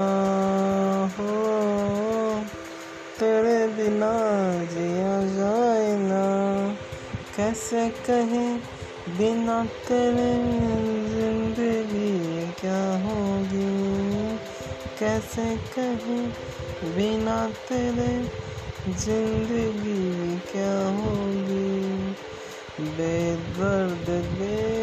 हो, तेरे बिना जिया जाए ना। कैसे कहे बिना तेरे ज़िंदगी क्या होगी? कैसे कहे बिना तेरे ज़िंदगी क्या होगी? बेदर्द, बे